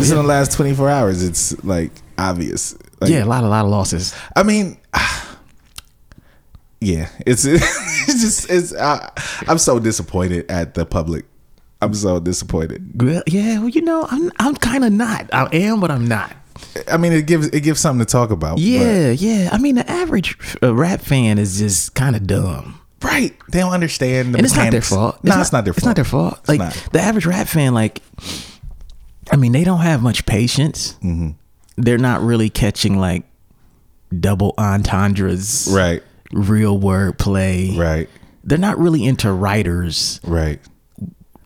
Just in the last 24 hours, it's like obvious. Like, yeah, a lot, a lot of losses. I mean, yeah, it's it's just it's. I, I'm so disappointed at the public. I'm so disappointed. Well, yeah, well, you know, I'm I'm kind of not. I am, but I'm not. I mean, it gives it gives something to talk about. but- Yeah, yeah. I mean, the average uh, rap fan is just kind of dumb. right. They don't understand the and it's not their mechanics. fault. No, it's, not their fault. It's not their fault. It's Like not. the average rap fan, like, I mean, they don't have much patience. Mm-hmm. They're not really catching like double entendres, Right. Real word play, Right. They're not really into writers Right.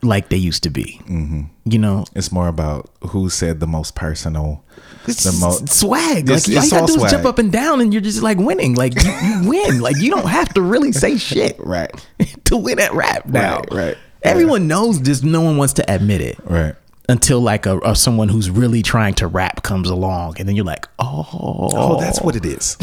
like they used to be. Mm-hmm. You know, It's more about who said the most personal. it's the most swag. It's- like all you gotta do is jump up and down, and you're just like winning. Like you, you win. Like you don't have to really say shit. Right. to win at rap now. Right, right. Everyone knows this. No one wants to admit it Right. Until like a, a someone who's really trying to rap comes along, and then you're like, oh, Oh, that's what it is.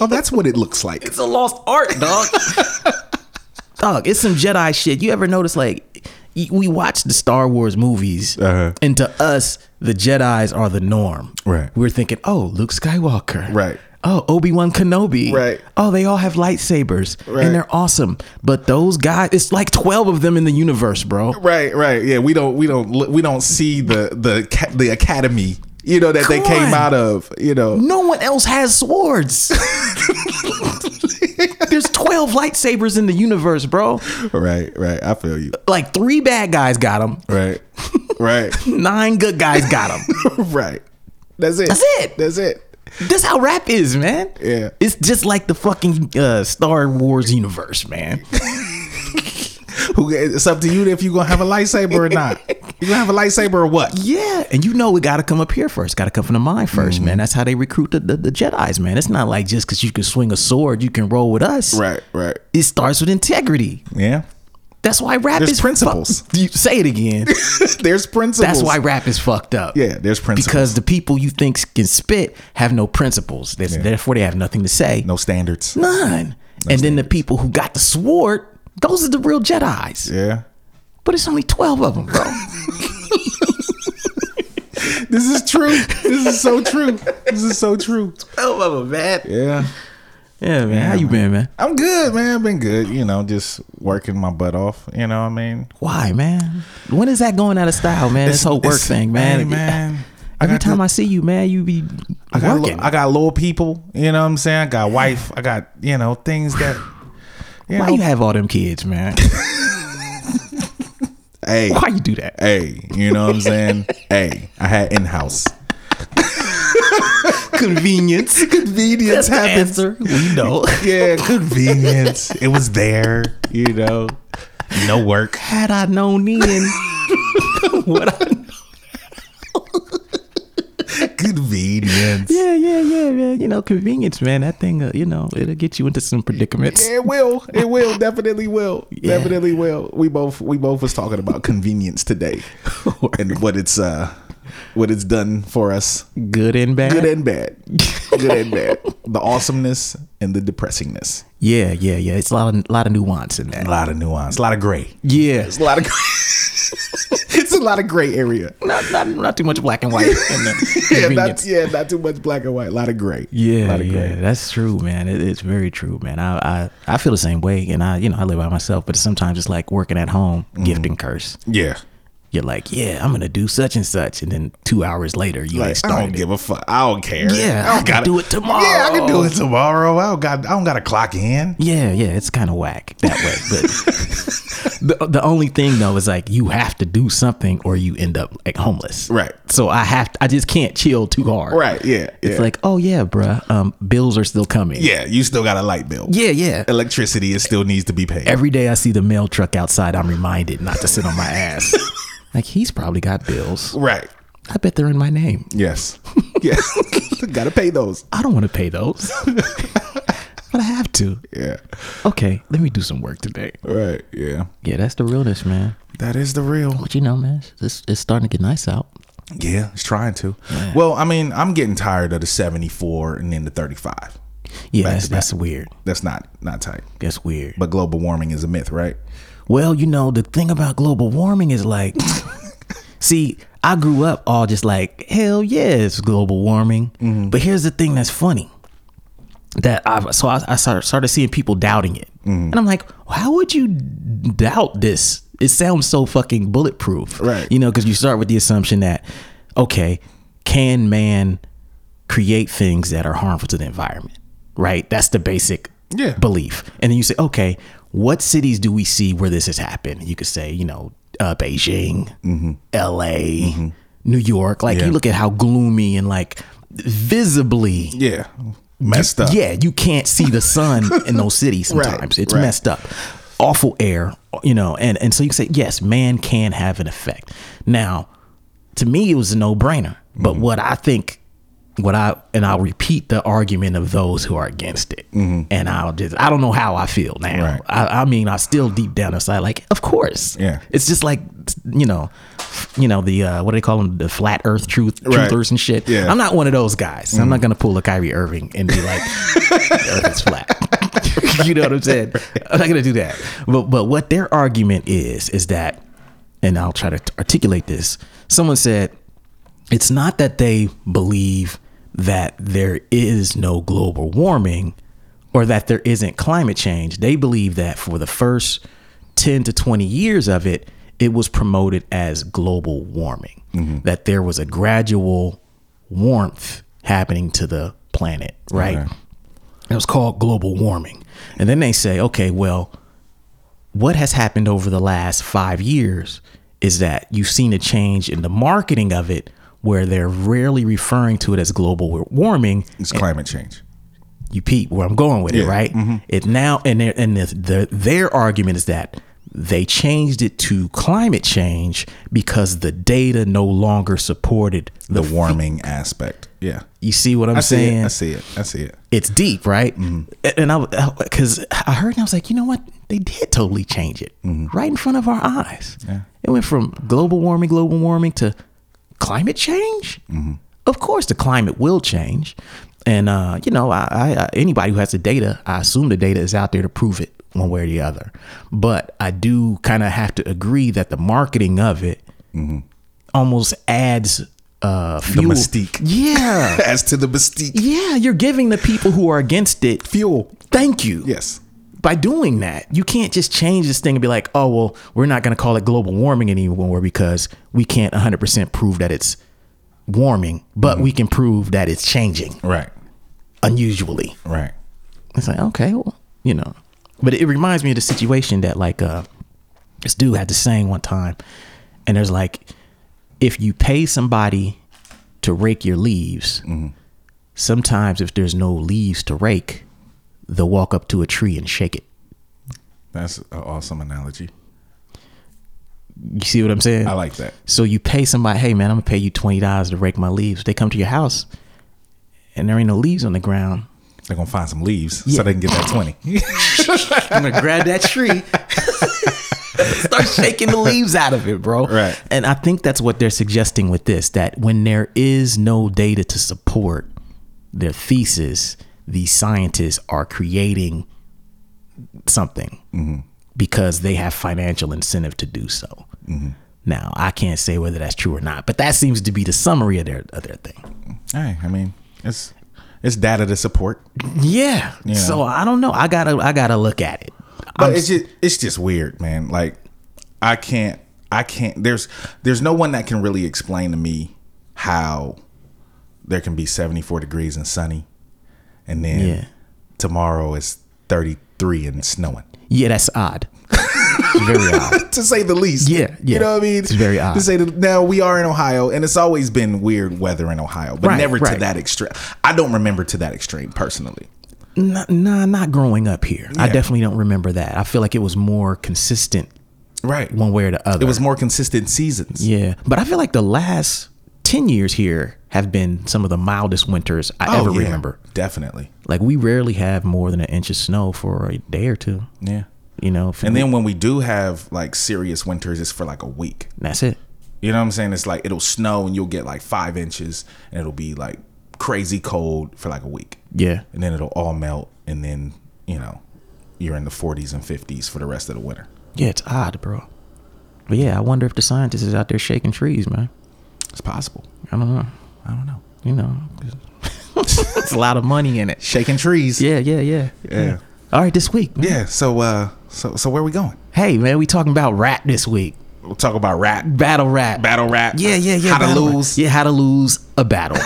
oh, that's what it looks like. it's a lost art, dog. dog, it's some Jedi shit. You ever notice like we watch the Star Wars movies, Uh-huh. and to us, the Jedi's are the norm. Right. We're thinking, oh, Luke Skywalker. Right. Oh, Obi Wan Kenobi. Right. Oh, they all have lightsabers Right. and they're awesome. But those guys, it's like twelve of them in the universe, bro. Right, right. Yeah, we don't we don't we don't see the the the academy, you know that they came on. out of, you know. No one else has swords. There's 12 lightsabers in the universe, bro. Right, right. I feel you. Like three bad guys got them, Right. Right. nine good guys got them. right. That's it. That's it. That's it. That's how rap is, man. Yeah. It's just like the fucking uh, Star Wars universe, man. Who it's up to you if you're gonna have a lightsaber or not. You gonna have a lightsaber or what? Yeah, and you know we got to come up here first. Got to come from the mind 1st Mm-hmm. man. That's how they recruit the, the, the Jedi's, man. It's not like just because you can swing a sword, you can roll with us. Right, right. It starts with integrity. Yeah. That's why rap There's is principles. You say it again. there's principles. That's why rap is fucked up. Yeah, there's principles. Because the people you think can spit have no principles. That's, Therefore, they have nothing to say. no standards. None. and then the people who got the sword, those are the real Jedi's. Yeah. But it's only 12 of them, bro. This is true. This is so true. This is so true. 12 of them, man. Yeah. Yeah, man. How you been, man? I'm good, man. I've been good. You know, just working my butt off. You know what I mean? Why, man? When is that going out of style, man? this whole work thing, man. hey, man. I Every time the- I see you, man, you be I got, working. li- I got little people. You know what I'm saying? I got wife. I got, you know, things that, you Why know. you have all them kids, man? hey, Why you do that? hey, you know what I'm saying? hey, I had in-house. Convenience. Convenience That's the happens. answer. We know. Yeah, convenience. it was there, you know. No work. Had I known then what I Convenience. Yeah, yeah, yeah, man. You know, convenience, man. That thing, uh, you know, it'll get you into some predicaments. Yeah, It will. It will. Definitely will. Definitely will. We both we both was talking about convenience today. and what it's uh what it's done for us. Good and bad. Good and bad. Good and bad. The awesomeness and the depressingness. yeah, yeah, yeah. It's a lot of lot of nuance in that. A lot of nuance. A lot of gray. Yeah, It's a lot of gray. it's a lot of gray area. not not not too much black and white. Yeah, not, yeah, not too much black and white. A lot of gray. a Yeah, lot of yeah, gray. that's true, man. It, it's very true, man. I, I I feel the same way, and I you know I live by myself, but sometimes it's like working at home, Mm-hmm. gift and curse. Yeah. You're like, yeah, I'm gonna do such and such, and then two hours later, you Like, I don't give a fuck. I don't care. Yeah, I I can gotta do it tomorrow. Yeah, I can do it tomorrow. I don't got. I don't got to clock in. Yeah, yeah, it's kind of whack that way. But the, the only thing though is like you have to do something or you end up like homeless. Right. So I have to, I just can't chill too hard. Right. Yeah. It's yeah. like, oh yeah, bruh, um, bills are still coming. yeah, you still got a light bill. Yeah, yeah. Electricity is still needs to be paid. Every day I see the mail truck outside, I'm reminded not to sit on my ass. like he's probably got bills. right. I bet they're in my name. Yes. yes. got to pay those. I don't want to pay those. but I have to. Yeah. Okay, let me do some work today. Right. Yeah. Yeah, that's the realness, man. That is the real. But you know, man, it's, it's starting to get nice out. Yeah, it's trying to. Well, I mean, I'm getting tired of the 74 and then the 35. Yeah, that's, that's weird. That's not not tight. That's weird. But global warming is a myth, right? Well, you know, the thing about global warming is like, see, I grew up all just like, hell yeah, it's global warming. Mm-hmm. But here's the thing that's funny that I so I, I started, started seeing people doubting it, Mm-hmm. and I'm like, how would you doubt this? It sounds so fucking bulletproof, Right. You know, because you start with the assumption that okay, can man create things that are harmful to the environment? Right. That's the basic Yeah. belief, and then you say, okay, what cities do we see where this has happened? You could say, you know, uh, Beijing, L.A., New York. Like Mm-hmm. Yeah. you look at how gloomy and like visibly Yeah. Messed up. yeah, you can't see the sun in those cities sometimes. it's right. messed up. Awful air, you know, and, and so you can say, yes, man can have an effect. Now, to me, it was a no brainer. But Mm-hmm. what I think, what I, and I'll repeat the argument of those who are against it. And I'll just, I don't know how I feel now. Mm-hmm. Right. I, I mean, I still deep down inside, like, of course. Yeah. It's just like, you know, you know, the, uh, what do they call them? The flat earth truth, Right. truthers and shit. Yeah. I'm not one of those guys. I'm not going to pull a Kyrie Irving and be like, the earth is flat. you know what I'm saying? I'm not gonna do that. But but what their argument is is that, and I'll try to articulate this. Someone said it's not that they believe that there is no global warming or that there isn't climate change. They believe that for the first 10 to 20 years of it, it was promoted as global warming, mm-hmm. that there was a gradual warmth happening to the planet, right? Okay. It was called global warming. And then they say, okay, well, what has happened over the last five years is that you've seen a change in the marketing of it where they're rarely referring to it as global warming. It's climate change. You peep where I'm going with it, Yeah, right? Mm-hmm. It now, and, their and the, the, their argument is that they changed it to climate change because the data no longer supported the, The warming aspect. Yeah. You see what I'm I saying? it. I see it. I see it. it's deep, right? Mm-hmm. And I, because I heard, and I was like, you know what? They did totally change it mm-hmm. right in front of our eyes. It went from global warming, global warming to climate change. Of course, the climate will change, and uh, you know, I, I, anybody who has the data, I assume the data is out there to prove it one way or the other. But I do kind of have to agree that the marketing of it almost adds uh, fuel. The mystique. Yeah. As to the mystique. Yeah, you're giving the people who are against it Fuel. Thank you. Yes. By doing that, you can't just change this thing and be like, oh, well, we're not going to call it global warming anymore because we can't 100% prove that it's warming, but we can prove that it's changing Right. unusually. Right. It's like, okay, well, you know. But it reminds me of the situation that, like, uh, this dude had to saying one time, and there's like, if you pay somebody to rake your leaves, sometimes if there's no leaves to rake, they'll walk up to a tree and shake it. That's an awesome analogy. You see what I'm saying? I like that. So you pay somebody, hey man, I'm gonna pay you twenty dollars to rake my leaves. They come to your house, and there ain't no leaves on the ground. They're gonna find some leaves so they can get that twenty. I'm gonna grab that tree, start shaking the leaves out of it, bro. Right. And I think that's what they're suggesting with this: that when there is no data to support their thesis, these scientists are creating something because they have financial incentive to do so. Now, I can't say whether that's true or not, but that seems to be the summary of their of their thing. hey, I mean, it's it's data to support. Yeah. So I don't know. I gotta I gotta look at it. But I'm it's just it's just weird, man. Like I can't I can't there's there's no one that can really explain to me how there can be 74 degrees and sunny and then Yeah. tomorrow is 33 and snowing. Yeah, that's odd. Very odd. to say the least. Yeah, yeah. You know what I mean? It's very odd. To say that now we are in Ohio and it's always been weird weather in Ohio, but Right, never to that extreme. I don't remember to that extreme personally. Nah, nah, not growing up here. I definitely don't remember that. I feel like it was more consistent Right. one way or the other. It was more consistent seasons. yeah, but I feel like the last ten years here have been some of the mildest winters I oh, ever Oh, yeah, remember. Definitely. Like we rarely have more than an inch of snow for a day or two. Yeah. You know, And then when we do have like serious winters, it's for like a week. that's it. You know what I'm saying? It's like it'll snow and you'll get like five inches and it'll be like crazy cold for like a week. Yeah, And then it'll all melt and then, you know, you're in the 40s and 50s for the rest of the winter. yeah, it's odd, bro. But yeah, I wonder if the scientists is out there shaking trees, man. It's possible. I don't know. I don't know. You know, it's a lot of money in it. Shaking trees. Yeah, yeah, yeah, Yeah. All right, this week. man. Yeah. So uh so so where we going? Hey, man, we talking about rap this week. We'll talk about rap. Battle rap. Battle rap. Yeah, yeah, yeah. How to battle rap. lose. Yeah, how to lose a battle.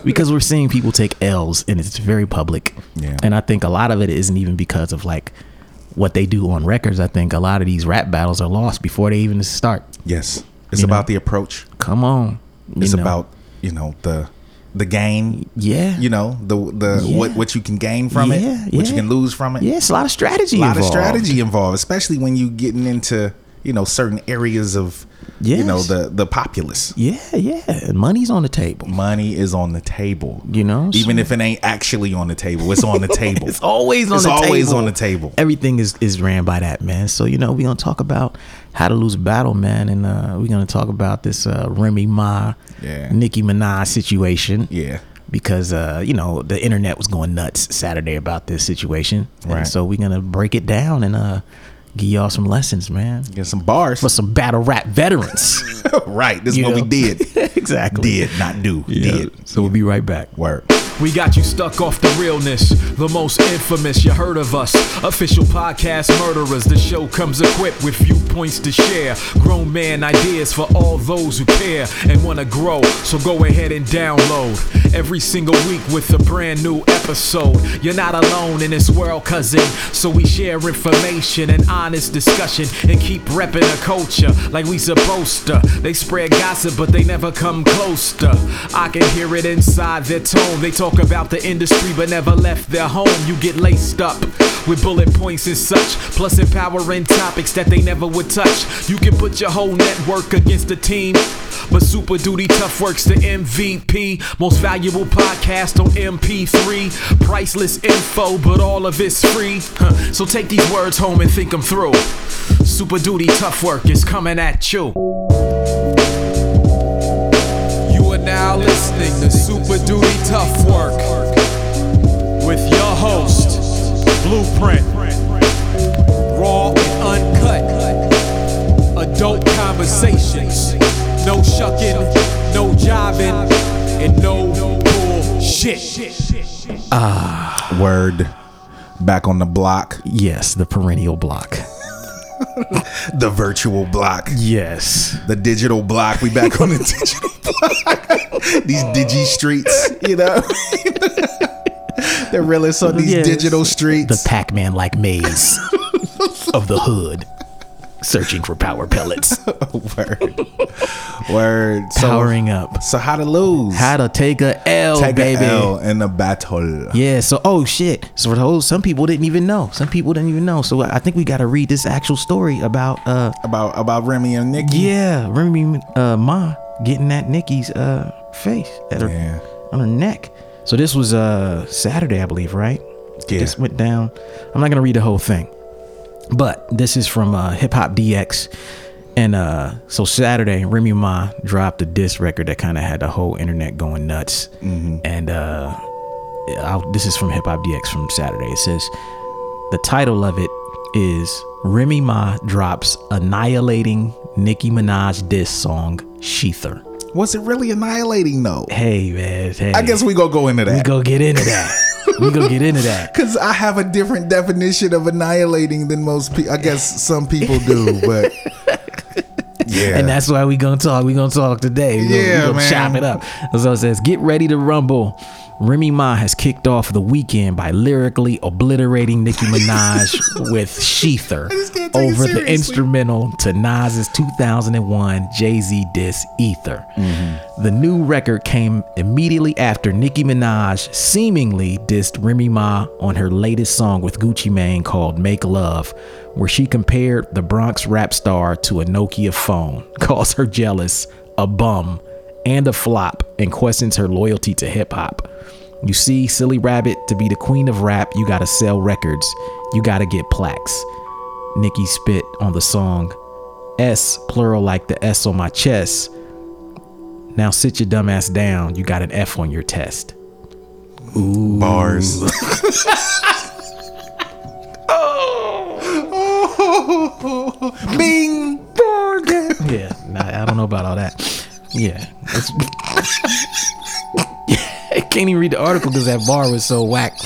because we're seeing people take L's and it's very public. Yeah. And I think a lot of it isn't even because of like what they do on records. I think a lot of these rap battles are lost before they even start. Yes. It's You know? about the approach. Come on. It's know. about, you know, the the gain. Yeah. You know, the the Yeah. what what you can gain from Yeah, it, what you can lose from it. Yeah, it's a lot of strategy A lot involved. of strategy involved, especially when you getting into, you know, certain areas of you know, the the populace. Yeah, yeah. Money's on the table. Money is on the table. You know, Even so- if it ain't actually on the table, it's on the table. It's always on the table. It's the always table. on the table. Everything is, is ran by that, man. So, you know, we're going to talk about how to lose a battle, man. And uh, we're going to talk about this uh, Remy Ma, Yeah. Nicki Minaj situation. Yeah. Because, uh, you know, the internet was going nuts Saturday about this situation. Right. And so we're going to break it down and uh, give y'all some lessons, man. Get some bars. For some battle rap veterans. right. This is You what we did. exactly. Did not do. Did. So we'll be right back. Word. We got you stuck off the realness, the most infamous. You heard of us, official podcast murderers. The show comes equipped with viewpoints to share, grown man ideas for all those who care and want to grow. So go ahead and download every single week with a brand new episode. You're not alone in this world, cousin. So we share information and honest discussion and keep repping a culture like we supposed to. They spread gossip, but they never come close to. I can hear it inside their tone. They talk about the industry, but never left their home. You get laced up with bullet points and such, plus empowering topics that they never would touch. You can put your whole network against a team. But Super Duty Tough Works the MVP, most valuable podcast on MP3. Priceless info, but all of it's free. Huh. So take these words home and think them through. Super Duty Tough Work is coming at you. You are now listening to Super Duty Tough Work with your host, Blueprint. Raw and uncut. Adult conversations. No shucking, no jiving, and no bullshit. Ah. Word. Back on the block. Yes, the perennial block. The virtual block. Yes. The digital block. We back on the digital block. these digi streets, you know? They're realest on these Yes. digital streets. The Pac Man like maze of the hood, searching for power pellets, Word. Word. So, powering up. so how to lose? How to take a L, Take baby. a L in the battle. Yeah, so oh shit. So for those some people didn't even know. Some people didn't even know. So I think we gotta read this actual story about uh About about Remy and Nicki. yeah, Remy uh Ma getting at Nicki's uh face at her Yeah. on her neck. So this was uh Saturday, I believe, right? Yeah. This went down. I'm not gonna read the whole thing. But this is from uh Hip Hop DX. And uh so Saturday, Remy Ma dropped a diss record that kind of had the whole internet going nuts. And uh I'll, this is from Hip Hop DX from Saturday. It says the title of it is Remy Ma drops annihilating Nicki Minaj diss song Shether. Was it really annihilating though? Hey man, hey. I guess we gonna go into that. we go get into that. we go get into that. Cause I have a different definition of annihilating than most people. I guess some people do, but yeah. And that's why we gonna talk. We gonna talk today. We gonna, Yeah, we gonna man. chop it up. So it says, "Get ready to rumble." Remy Ma has kicked off the weekend by lyrically obliterating Nicki Minaj with "Shether" just can't take it over the instrumental to Nas's 2001 Jay Z diss "Ether." Mm-hmm. The new record came immediately after Nicki Minaj seemingly dissed Remy Ma on her latest song with Gucci Mane called "Make Love." Where she compared the Bronx rap star to a Nokia phone, calls her jealous, a bum, and a flop, and questions her loyalty to hip hop. You see, Silly Rabbit, to be the queen of rap, you gotta sell records. You gotta get plaques. Nicki spit on the song S, plural like the S on my chest. Now sit your dumb ass down. You got an F on your test. bars. oh. Bing. Yeah, nah, I don't know about all that. Yeah. Can't even read the article because that bar was so whack.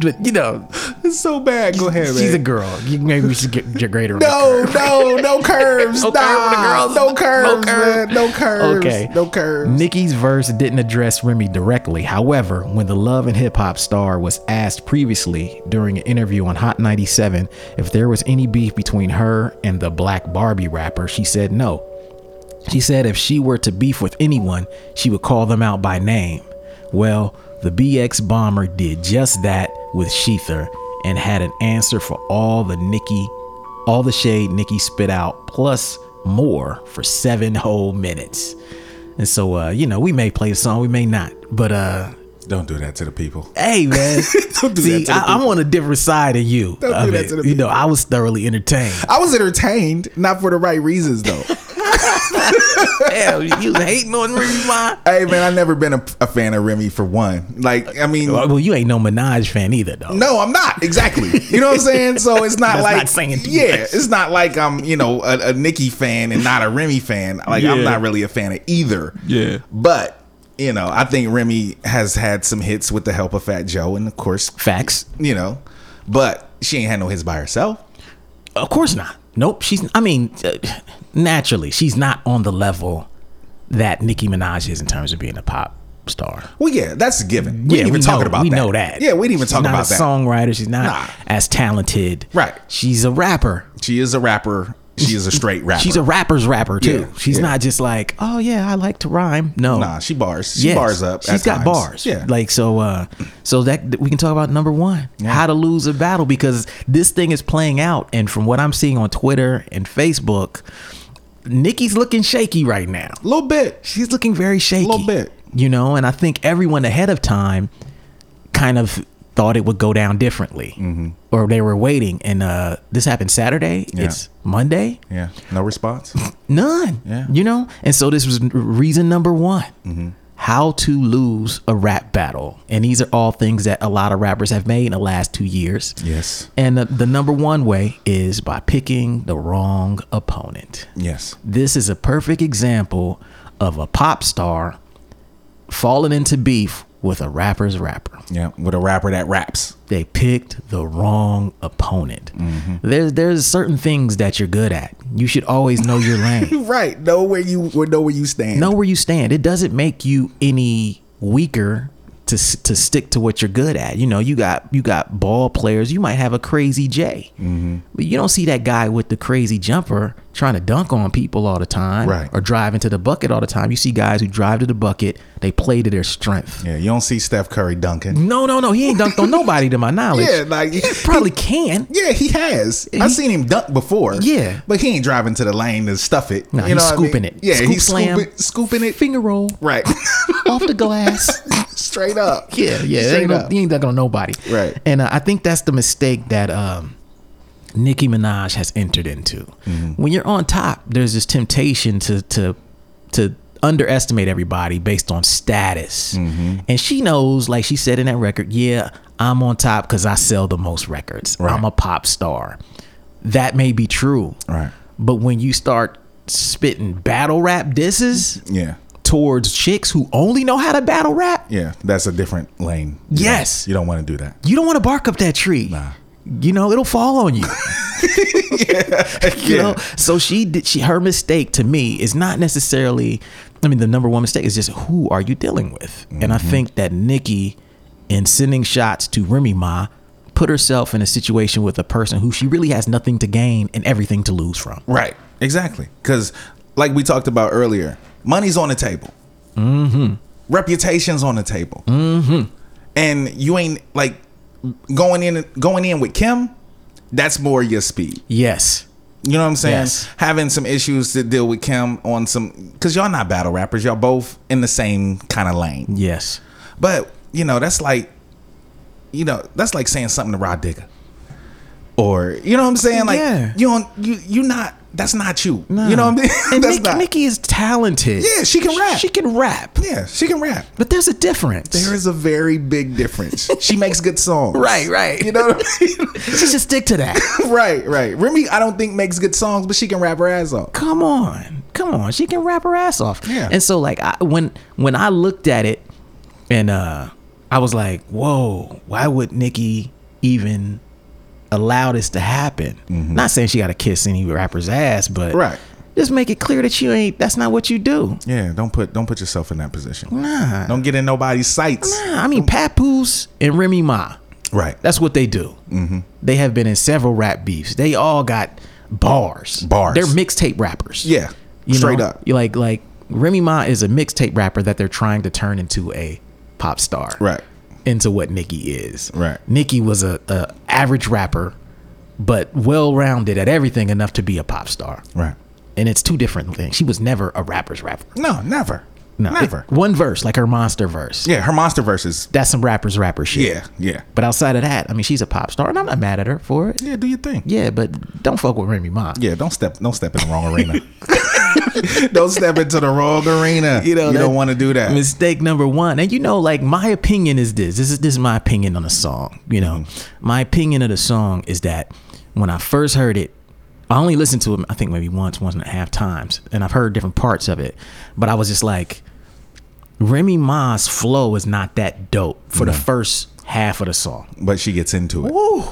But you know, It's so bad. Go ahead, she's a girl. You, maybe we should get, get grade her. no, no, no curves. No nah, curve. No curves, No curve. man. No curves. Okay. No curves. Nicki's verse didn't address Remy directly. However, when the Love and Hip Hop star was asked previously during an interview on Hot 97 if there was any beef between her and the Black Barbie rapper, she said no. She said if she were to beef with anyone, she would call them out by name. Well, the BX bomber did just that with Shether and had an answer for all the Nicki, all the shade Nicki spit out, plus more for seven whole minutes. And so, uh, you know, we may play a song, we may not, but uh, Don't do that to the people. hey, man, Don't do see, that to the I, I'm on a different side of you. Don't of do that it. to the You know. I was thoroughly entertained. I was entertained, not for the right reasons though. Damn, you was hating on Remy Ma. hey man, I've never been a, a fan of Remy for one. Like, I mean, Well, you ain't no Minaj fan either, though. no, I'm not exactly. You know what I'm saying? So it's not That's like not saying too yeah, much. it's not like I'm you know a, a Nicki fan and not a Remy fan. Like I'm not really a fan of either. Yeah. but you know, I think Remy has had some hits with the help of Fat Joe, and of course, Facts. you know, but she ain't had no hits by herself. Of course not. Nope. She's. I mean, uh, naturally, she's not on the level that Nicki Minaj is in terms of being a pop star. Well, yeah, that's a given. We yeah, ain't even talking know, about we that. know that. Yeah, we didn't even she's talk not about a that. Songwriter. She's not Nah. as talented. Right. She's a rapper. She is a rapper. She is a straight rapper. She's a rapper's rapper too. Yeah, she's yeah. not just like, oh yeah, I like to rhyme. No, nah. She bars. She Yes. bars up. She's got times. bars. Yeah. Like so uh so that we can talk about number 1. Yeah. How to lose a battle because this thing is playing out and from what I'm seeing on Twitter and Facebook, Nicki's looking shaky right now. a little bit. She's looking very shaky. A little bit. You know, and I think everyone ahead of time kind of thought it would go down differently. Mm-hmm. Or they were waiting and uh this happened Saturday. Yeah. It's Monday. Yeah. No response. None. Yeah. You know? And so this was reason number one. How to lose a rap battle. And these are all things that a lot of rappers have made in the last two years. yes. And the, the number one way is by picking the wrong opponent. Yes. This is a perfect example of a pop star falling into beef with a rapper's rapper. Yeah. With a rapper that raps. They picked the wrong opponent. Mm-hmm. There's there's certain things that you're good at. You should always know your lane. Right. Know where you know where you stand. know where you stand. It doesn't make you any weaker to to stick to what you're good at. You know, you got you got ball players. You might have a crazy J, Mm-hmm. but you don't see that guy with the crazy jumper trying to dunk on people all the time, Right. Or drive into the bucket all the time. You see guys who drive to the bucket. They play to their strength. Yeah. You don't see Steph Curry dunking. No, no, no. He ain't dunked on nobody to my knowledge. Yeah. Like he probably can. Yeah, he has. I've seen him dunk before. Yeah. but he ain't driving to the lane to stuff it. No, you he's know what I mean? scooping it. Yeah, Scoop he's slam. scooping, scooping it. Finger roll Right, off the glass. Straight up. Yeah, yeah. Straight ain't no, up. he ain't dunking on nobody. Right. And uh, I think that's the mistake that um, Nicki Minaj has entered into. Mm-hmm. When you're on top, there's this temptation to to to underestimate everybody based on status. Mm-hmm. And she knows, like she said in that record, yeah, I'm on top because I sell the most records. Right. I'm a pop star. That may be true. Right. But when you start spitting battle rap disses Yeah, towards chicks who only know how to battle rap, yeah. That's a different lane. You Yes. don't, you don't want to do that. you don't want to bark up that tree. Nah. You know, it'll fall on you. yeah. you Yeah. know, so she did. She her mistake to me is not necessarily. I mean, the number one mistake is just who are you dealing with, and I mm-hmm. think that Nicki, in sending shots to Remy Ma, put herself in a situation with a person who she really has nothing to gain and everything to lose from. Right. Exactly. Because, like we talked about earlier, money's on the table. Mm-hmm. Reputation's on the table. Mm-hmm. And you ain't like going in going in with Kim. That's more your speed. Yes. You know what I'm saying? Yes. Having some issues to deal with Kim on some because y'all not battle rappers. Y'all both in the same kind of lane. Yes. But you know that's like, you know that's like saying something to Rah Digga, or you know what I'm saying? Like Yeah. you don't you you not that's not you. You know what I mean? And Nick, not. Nicki is talented. Yeah, she can rap. She can rap. yeah, she can rap. But there's a difference. There is a very big difference. she makes good songs. Right, right. You know what I mean? She should stick to that. right, right. Remy, I don't think makes good songs, but she can rap her ass off. Come on. Come come on, she can rap her ass off. Yeah. And so like I, when when I looked at it, and uh, I was like, whoa, why would Nicki even allow this to happen? Not saying she got to kiss any rapper's ass, but Mm-hmm. Right. Just make it clear that you ain't. That's not what you do. Yeah, don't put don't put yourself in that position. Nah. Don't get in nobody's sights. Nah, I mean, Papoose and Remy Ma. Right. That's what they do. Mm-hmm. They have been in several rap beefs. They all got bars. Bars. They're mixtape rappers. Yeah. You Straight know? up. You like like Remy Ma is a mixtape rapper that they're trying to turn into a pop star. Right. Into what Nicki is. Right. Nicki was a, a average rapper, but well rounded at everything enough to be a pop star. Right. And it's two different things. She was never a rapper's rapper. No, never. No. Never. It- one verse, like her monster verse. yeah, her monster verses. That's some rappers rapper shit. Yeah, yeah. But outside of that, I mean, she's a pop star, and I'm not mad at her for it. Yeah, do your thing. Yeah, but don't fuck with Remy Ma. Yeah, don't step don't step in the wrong arena. don't step into the wrong arena. You know, you don't want to do that. Mistake number one, and you know, like my opinion is this. This is this is my opinion on the song. You know, Mm-hmm. my opinion of the song is that when I first heard it, I only listened to it. I think maybe once, once and a half times, and I've heard different parts of it. But I was just like, Remy Ma's flow is not that dope for the first half of the song. But she gets into it. Woo!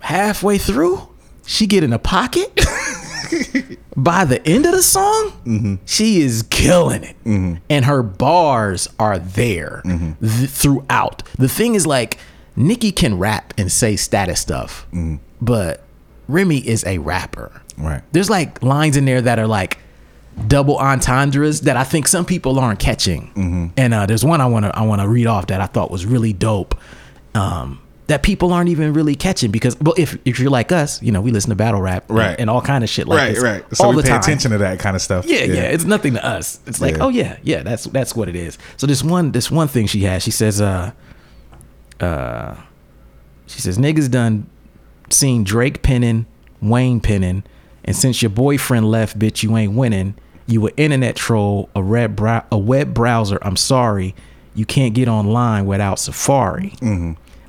Halfway through, she get in a pocket. By the end of the song, Mm-hmm. she is killing it, and her bars are there Mm-hmm. th- throughout. The thing is, like, Nicki can rap and say status stuff, Mm-hmm. but Remy is a rapper. Right. There's like lines in there that are like double entendres that I think some people aren't catching. Mm-hmm. And uh, there's one I want to I want to read off that I thought was really dope. Um, that people aren't even really catching because well if if you're like us, you know, we listen to battle rap Right. and, all kind of shit like right, this right. So all we the pay time. attention to that kind of stuff. Yeah, yeah, It's nothing to us. It's like, Yeah. oh yeah, yeah. That's that's what it is. So this one, this one thing she has, she says, uh, uh, she says niggas done seen Drake pinning, Wayne pinning, and since your boyfriend left, bitch, you ain't winning. You an internet troll, a red brow, a web browser. I'm sorry, you can't get online without Safari.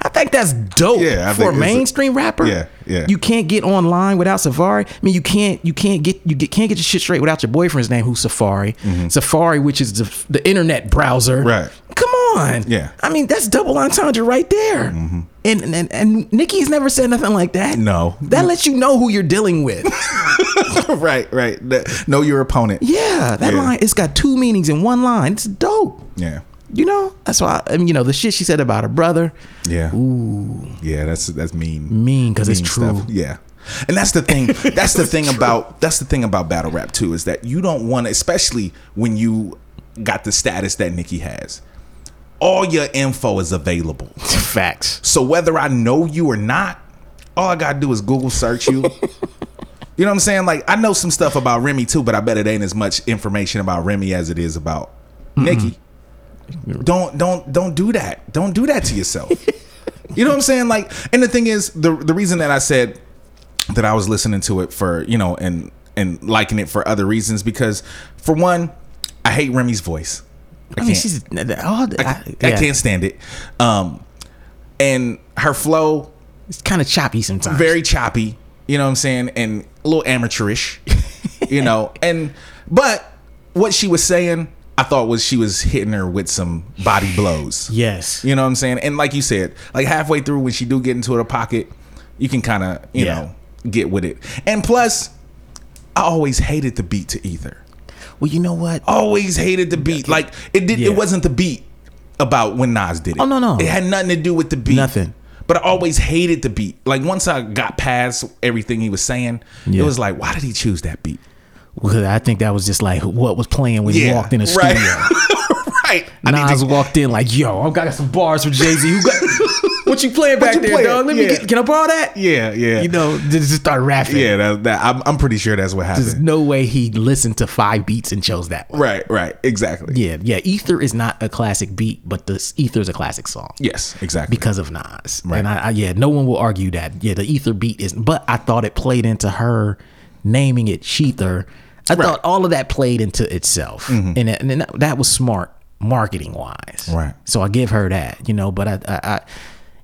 I think that's dope Mm-hmm. Yeah, for a it's a- mainstream rapper. Yeah, yeah. You can't get online without Safari. I mean, you can't you can't get you get, can't get your shit straight without your boyfriend's name, who's Safari. Safari, which is the, the internet browser. Mm-hmm. Right. Come on. Yeah. I mean, that's double entendre right there. Mm-hmm. And, and and Nicki's never said nothing like that. No. That lets you know who you're dealing with. right, right. That- Know your opponent. yeah. That Yeah. line, it's got two meanings in one line. It's dope. Yeah. You know? That's why I mean, you know, the shit she said about her brother, Yeah. Ooh. Yeah, that's that's mean. mean because it's true. Yeah. And that's the thing. That's the thing about that's the thing about battle rap too is that you don't want especially when you got the status that Nicki has. All your info is available. Facts. So whether I know you or not, all I gotta do is Google search you. you know what I'm saying? Like I know some stuff about Remy too, but I bet it ain't as much information about Remy as it is about Nicki. Don't don't don't do that. Don't do that to yourself. you know what I'm saying? Like, and the thing is, the the reason that I said that I was listening to it for, you know, and and liking it for other reasons because for one, I hate Remy's voice. I, I mean, she's all I, I can't stand it. Um, and her flow It's kind of choppy sometimes. very choppy. You know what I'm saying, and a little amateurish. you know, and but what she was saying, I thought was she was hitting her with some body blows. yes. You know what I'm saying? And like you said, like halfway through when she do get into her pocket, you can kind of, you Yeah. know, get with it. And plus, I always hated the beat to Ether. Well, you know what? Always hated the beat. Like it did Yeah. it wasn't the beat about when Nas did it. Oh, no, no. It had nothing to do with the beat. Nothing. But I always hated the beat. Like once I got past everything he was saying, Yeah. it was like, why did he choose that beat? Because I think that was just like what was playing when he walked in the right. studio. right. Nas walked in like, "Yo, I got some bars for Jay Z. Who got what you playing back you there, playing? dog? Let me get. Can I borrow that? yeah, yeah. You know, just start rapping. yeah, that, that I'm, I'm pretty sure that's what happened. There's no way he listened to five beats and chose that one. right, right. Exactly. Yeah, yeah. Ether is not a classic beat, but the Ether is a classic song. Yes, exactly. because of Nas. Right. And I, I yeah, no one will argue that. Yeah, the Ether beat is but I thought it played into her naming it Shether. I Right. Mm-hmm. thought all of that played into itself. And, that, and that, that was smart marketing wise. Right. So I give her that, you know, but I I, I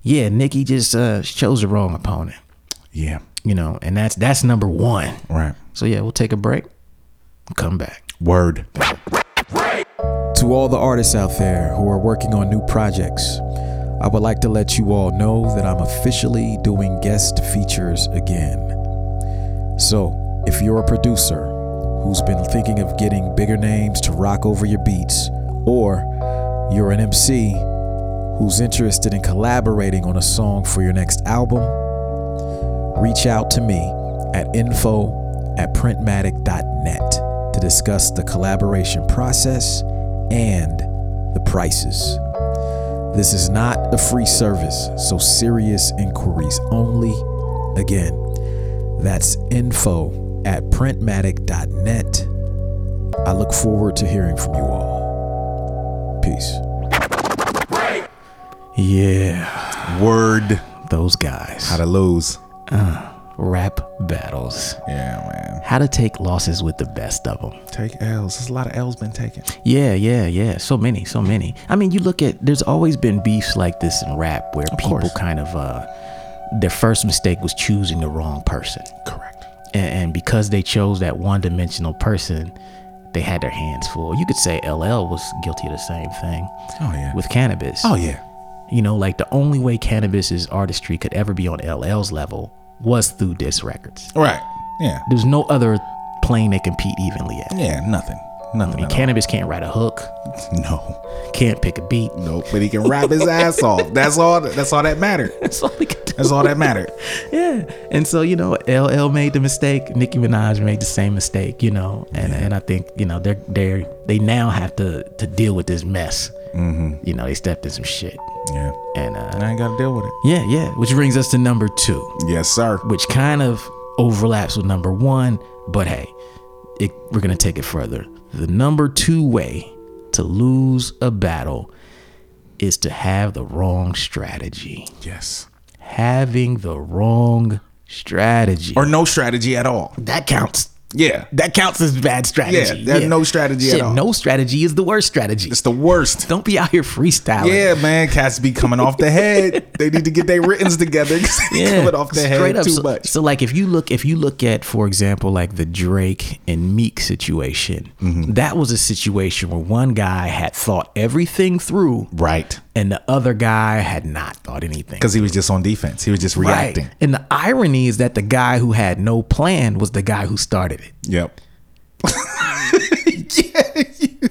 yeah, Nicki just uh chose the wrong opponent. yeah. You know, and that's that's number one. Right. So yeah, we'll take a break. Come back. Word. To all the artists out there who are working on new projects, I would like to let you all know that I'm officially doing guest features again. So, if you're a producer who's been thinking of getting bigger names to rock over your beats, or you're an MC who's interested in collaborating on a song for your next album, reach out to me at info at printmatic.net to discuss the collaboration process and the prices. This is not a free service, so serious inquiries only. Again, that's info at printmatic.net. I look forward to hearing from you all. Peace. Yeah, Word. those guys. How to lose. Rap battles. Yeah, man. How to take losses with the best of them. Take L's. There's a lot of L's been taken. Yeah, yeah, yeah. So many, so many. I mean, you look at there's always been beefs like this in rap where people course. kind of uh their first mistake was choosing the wrong person. Correct. And, and because they chose that one-dimensional person, they had their hands full. You could say LL was guilty of the same thing Oh yeah. with Canibus. oh yeah. You know, like the only way Canibus's artistry could ever be on LL's level was through diss records. Right. Yeah. There's no other plane they compete evenly at. Yeah. Nothing. Nothing. I mean, at all. Canibus can't write a hook, No. can't pick a beat. Nope. But he can rap his ass off. That's all. That's all that mattered. That's all they can do. That's all that mattered. Yeah. And so, you know, LL made the mistake, Nicki Minaj made the same mistake, you know. And and I think, you know, they're they're they now have to to deal with this mess. Mm-hmm. You know, they stepped in some shit. Yeah. And uh I ain't got to deal with it. yeah, yeah. Which brings us to number two, Yes, sir. which kind of overlaps with number one, but hey, it, we're gonna take it further. The number two way to lose a battle is to have the wrong strategy. Yes. Having the wrong strategy. Or no strategy at all. that counts. Yeah. That counts as bad strategy. Yeah, there's no strategy at all. No strategy is the worst strategy. It's the worst. Don't be out here freestyling. Yeah, man. Cats be coming off the head. They need to get their writtens together they coming off the head too so, much. So like if you look if you look at for example like the Drake and Meek situation, Mm-hmm. that was a situation where one guy had thought everything through Right. And the other guy had not thought anything. Because he was just on defense. He was just reacting. Right. And the irony is that the guy who had no plan was the guy who started it. Yep. yeah.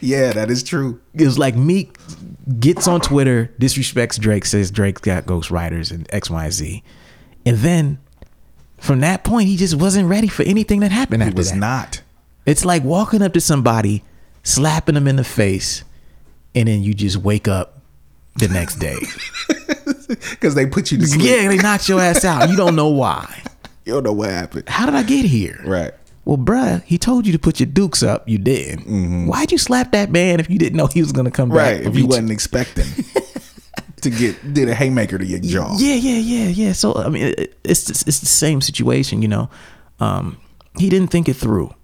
yeah, that is true. it was like Meek gets on Twitter, disrespects Drake, says Drake's got ghostwriters and X, Y, Z. And then from that point, he just wasn't ready for anything that happened He after was that. not. It's like walking up to somebody, slapping them in the face, and then you just wake up the next day. Because they put you to sleep. yeah, they knocked your ass out. You don't know why. You don't know what happened. How did I get here? Right. Well, bruh, he told you to put your dukes up. You didn't. Why'd you slap that man if you didn't know he was gonna come back? Right. If you wasn't expecting to get did a haymaker to your jaw. Yeah, yeah, yeah, yeah. So I mean, it's it's the same situation, you know. Um, he didn't think it through,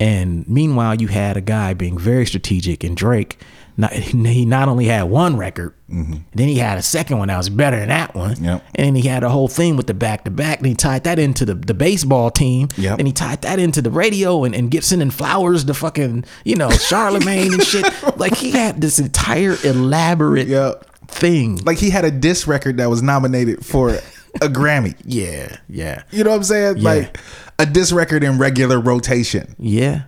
and meanwhile, you had a guy being very strategic, and Drake. Not, he not only had one record, then he had a second one that was better than that one. Mm-hmm. Yep. And he had a whole thing with the back to back. And he tied that into the, the baseball team. Yep. And he tied that into the radio and, and Gibson and Flowers, the fucking, you know, Charlamagne and shit. Like he had this entire elaborate Yep. thing. Like he had a diss record that was nominated for a Grammy. yeah, yeah. You know what I'm saying? Yeah. Like a diss record in regular rotation. Yeah.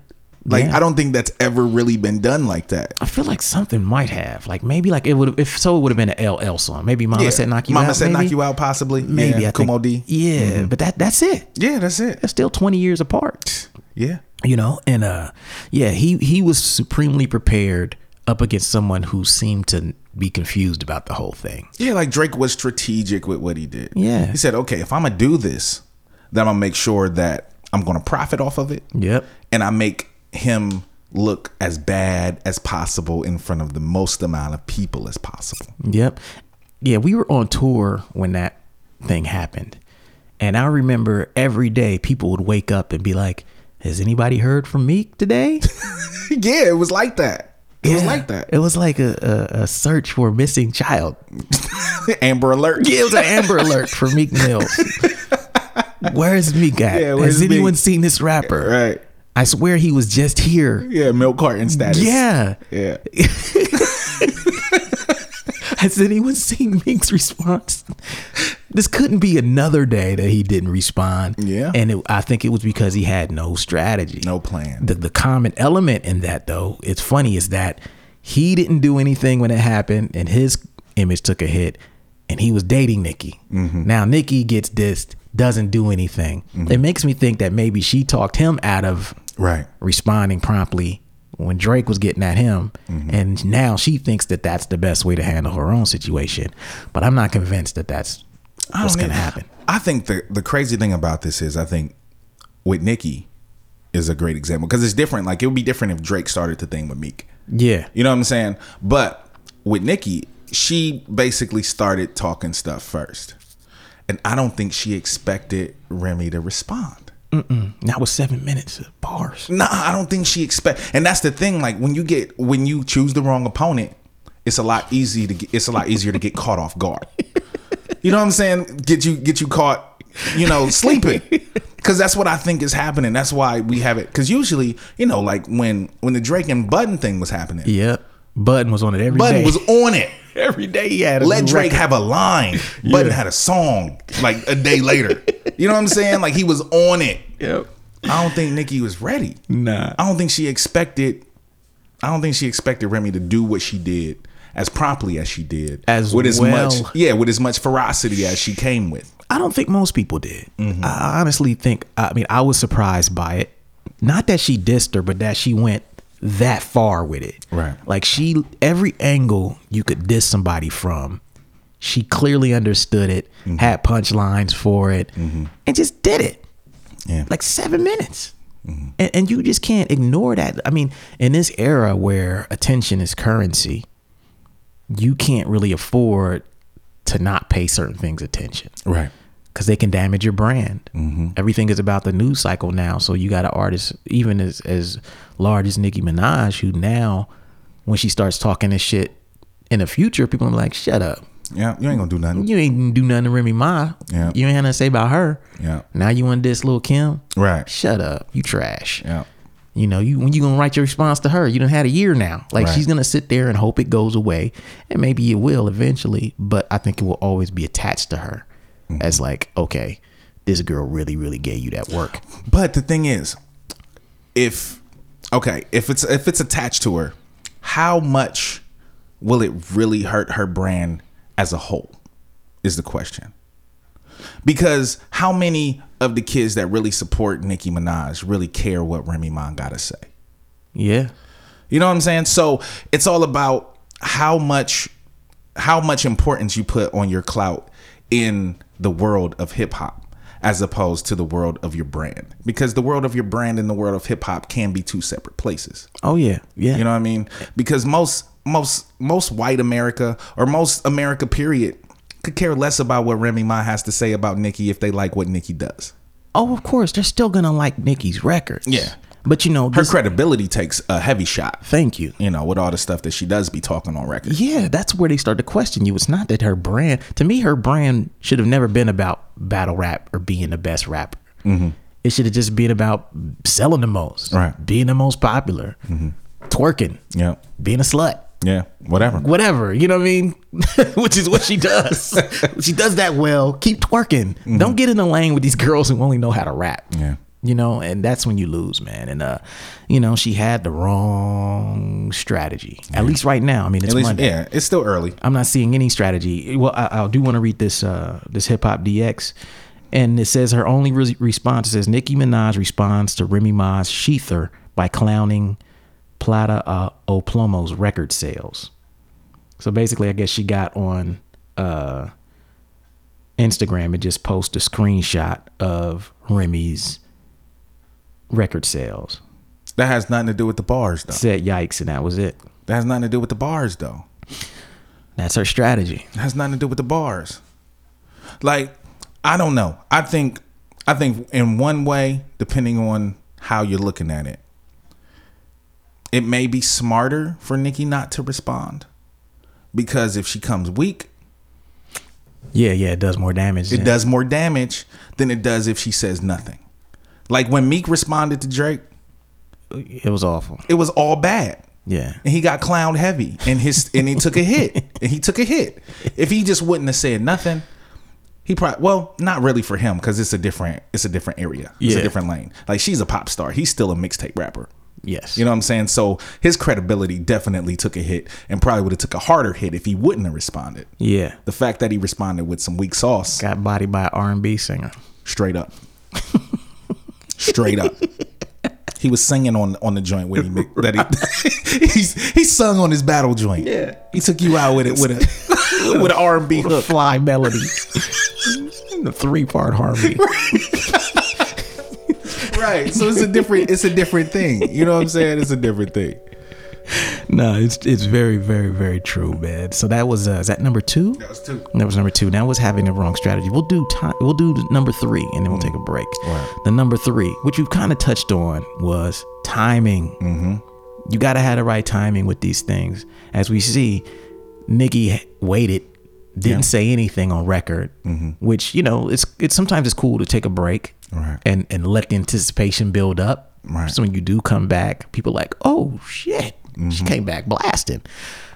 Like Yeah. I don't think that's ever really been done like that. I feel like something might have. Like maybe like it would if so it would have been an LL song. Maybe Mama Yeah. said knock you Mama out. said maybe? knock you out possibly. Maybe yeah, I think, D. Yeah, but that that's it. Yeah, that's it. They're still twenty years apart. Yeah. You know, and uh yeah, he he was supremely prepared up against someone who seemed to be confused about the whole thing. Yeah, like Drake was strategic with what he did. Yeah. He said, okay, if I'm gonna do this, then I'm gonna make sure that I'm gonna profit off of it. Yep. And I make him look as bad as possible in front of the most amount of people as possible. Yep. Yeah, we were on tour when that thing happened. And I remember every day people would wake up and be like, Has anybody heard from Meek today? yeah, it was like that. It was like that. It was like a, a, a search for a missing child. Amber Alert. Yeah, it was an Amber Alert for Meek Mills. Where's Meek at? Yeah, where's Has anyone Meek? seen this rapper? Right. I swear he was just here. Yeah, milk carton status. Yeah. Yeah. Has anyone seen Meek's response? This couldn't be another day that he didn't respond. Yeah. And it, I think it was because he had no strategy. No plan. The, the common element in that, though, it's funny, is that he didn't do anything when it happened and his image took a hit and he was dating Nicki. Mm-hmm. Now, Nicki gets dissed, doesn't do anything. Mm-hmm. It makes me think that maybe she talked him out of Right. responding promptly when Drake was getting at him. Mm-hmm. And now she thinks that that's the best way to handle her own situation. But I'm not convinced that that's what's going to happen. I think the the crazy thing about this is I think with Nicki is a great example because it's different. Like it would be different if Drake started the thing with Meek. Yeah. You know what I'm saying? But with Nicki, she basically started talking stuff first. And I don't think she expected Remy to respond. That was seven minutes of bars. Nah, I don't think she expect. And that's the thing. Like when you get when you choose the wrong opponent, it's a lot easy to get. It's a lot easier to get caught off guard. You know what I'm saying? Get you get you caught. You know, sleeping. Because that's what I think is happening. That's why we have it. Because usually, you know, like when when the Drake and Budden thing was happening, Yep. Budden was on it every Budden day. was on it. every day he had a Let Drake record. have a line. Budden had a song like a day later. You know what I'm saying? Like he was on it. Yep. I don't think Nicki was ready. Nah. I don't think she expected. I don't think she expected Remy to do what she did as promptly as she did, As with as well. much yeah, with as much ferocity as she came with. I don't think most people did. Mm-hmm. I honestly think, I mean, I was surprised by it. Not that she dissed her, but that she went that far with it. Right. Like she, every angle you could diss somebody from, she clearly understood it, Mm-hmm. had punchlines for it, and just did it. Yeah, Like seven minutes. And, and you just can't ignore that. I mean, in this era where attention is currency, you can't really afford to not pay certain things attention right. Because they can damage your brand. Mm-hmm. Everything is about the news cycle now. So you got an artist, even as as large as Nicki Minaj, who now, when she starts talking this shit in the future, people are like, "Shut up! Yeah, you ain't gonna do nothing. You ain't gonna do nothing to Remy Ma. Yeah. You ain't had nothing to say about her. Yeah. Now you want this little Kim? Right. Shut up! You trash. Yeah. You know, you when you gonna write your response to her? You done had a year now. Like Right. she's gonna sit there and hope it goes away, and maybe it will eventually. But I think it will always be attached to her Mm-hmm. as like, okay, this girl really, really gave you that work. But the thing is, if okay, if it's if it's attached to her, how much will it really hurt her brand as a whole? Is the question. Because how many of the kids that really support Nicki Minaj really care what Remy Ma gotta say? Yeah, You know what I'm saying? So it's all about how much how much importance you put on your clout in the world of hip hop as opposed to the world of your brand. Because the world of your brand and the world of hip hop can be two separate places. oh yeah, yeah. You know what I mean? Because most most most white America or most America period could care less about what Remy Ma has to say about Nicki if they like what Nicki does. oh, of course, they're still gonna like Nicki's records. Yeah. But you know, Her this, credibility takes a heavy shot. thank you. You know, with all the stuff that she does be talking on record. Yeah, that's where they start to question you. It's not that her brand, to me, her brand should have never been about battle rap or being the best rapper. It should have just been about selling the most, Mm-hmm. Right. Being the most popular, twerking, Yeah. being a slut, Yeah. Whatever. whatever. You know what I mean? Which is what she does. she does that well. Keep twerking. Don't get in the lane with these girls who only know how to rap. Mm-hmm. Yeah. You know, and that's when you lose, man. And uh, you know, she had the wrong strategy. At least right now. I mean, it's At least, Monday. yeah, it's still early. I'm not seeing any strategy. Well, I, I do want to read this uh, this HipHopDX, and it says her only re- response says Nicki Minaj responds to Remy Ma's Shether by clowning Plata uh, O Plomo's record sales. So basically, I guess she got on uh, Instagram and just post a screenshot of Remy's record sales. That has nothing to do with the bars, though. Said yikes, and that was it. That has nothing to do with the bars, though. That's her strategy. It has nothing to do with the bars. Like, I don't know. I think, I think in one way, depending on how you're looking at it, it may be smarter for Nicki not to respond, because if she comes weak, Yeah, yeah, it does more damage. it than- does more damage than it does if she says nothing. Like when Meek responded to Drake, It was awful. It was all bad. Yeah. And he got clowned heavy and his and he took a hit. And he took a hit. If he just wouldn't have said nothing, he probably well, not really for him because it's a different it's a different area. It's Yeah. a different lane. Like she's a pop star. He's still a mixtape rapper. Yes. You know what I'm saying? So his credibility definitely took a hit and probably would have took a harder hit if he wouldn't have responded. Yeah. The fact that he responded with some weak sauce, Got bodied by an R&B singer. straight up. straight up. He was singing on on the joint when he mi- that he he's he sung on his battle joint. Yeah. he took you out with it with a with an R and B fly melody. the three-part harmony. Right. So it's a different it's a different thing. You know what I'm saying? It's a different thing. no, it's it's very, very, very true, man. So that was uh, is that number two? That was two. That was number two. Now was having the wrong strategy. We'll do time. We'll do number three, and then we'll take a break. Right. The number three, which you've kind of touched on, was timing. Mm-hmm. You got to have the right timing with these things. As we see, Nicki waited, didn't say anything on record, which you know, it's it's sometimes it's cool to take a break Right. and and let the anticipation build up. Right. So when you do come back, people are like, oh shit, she mm-hmm. came back blasting.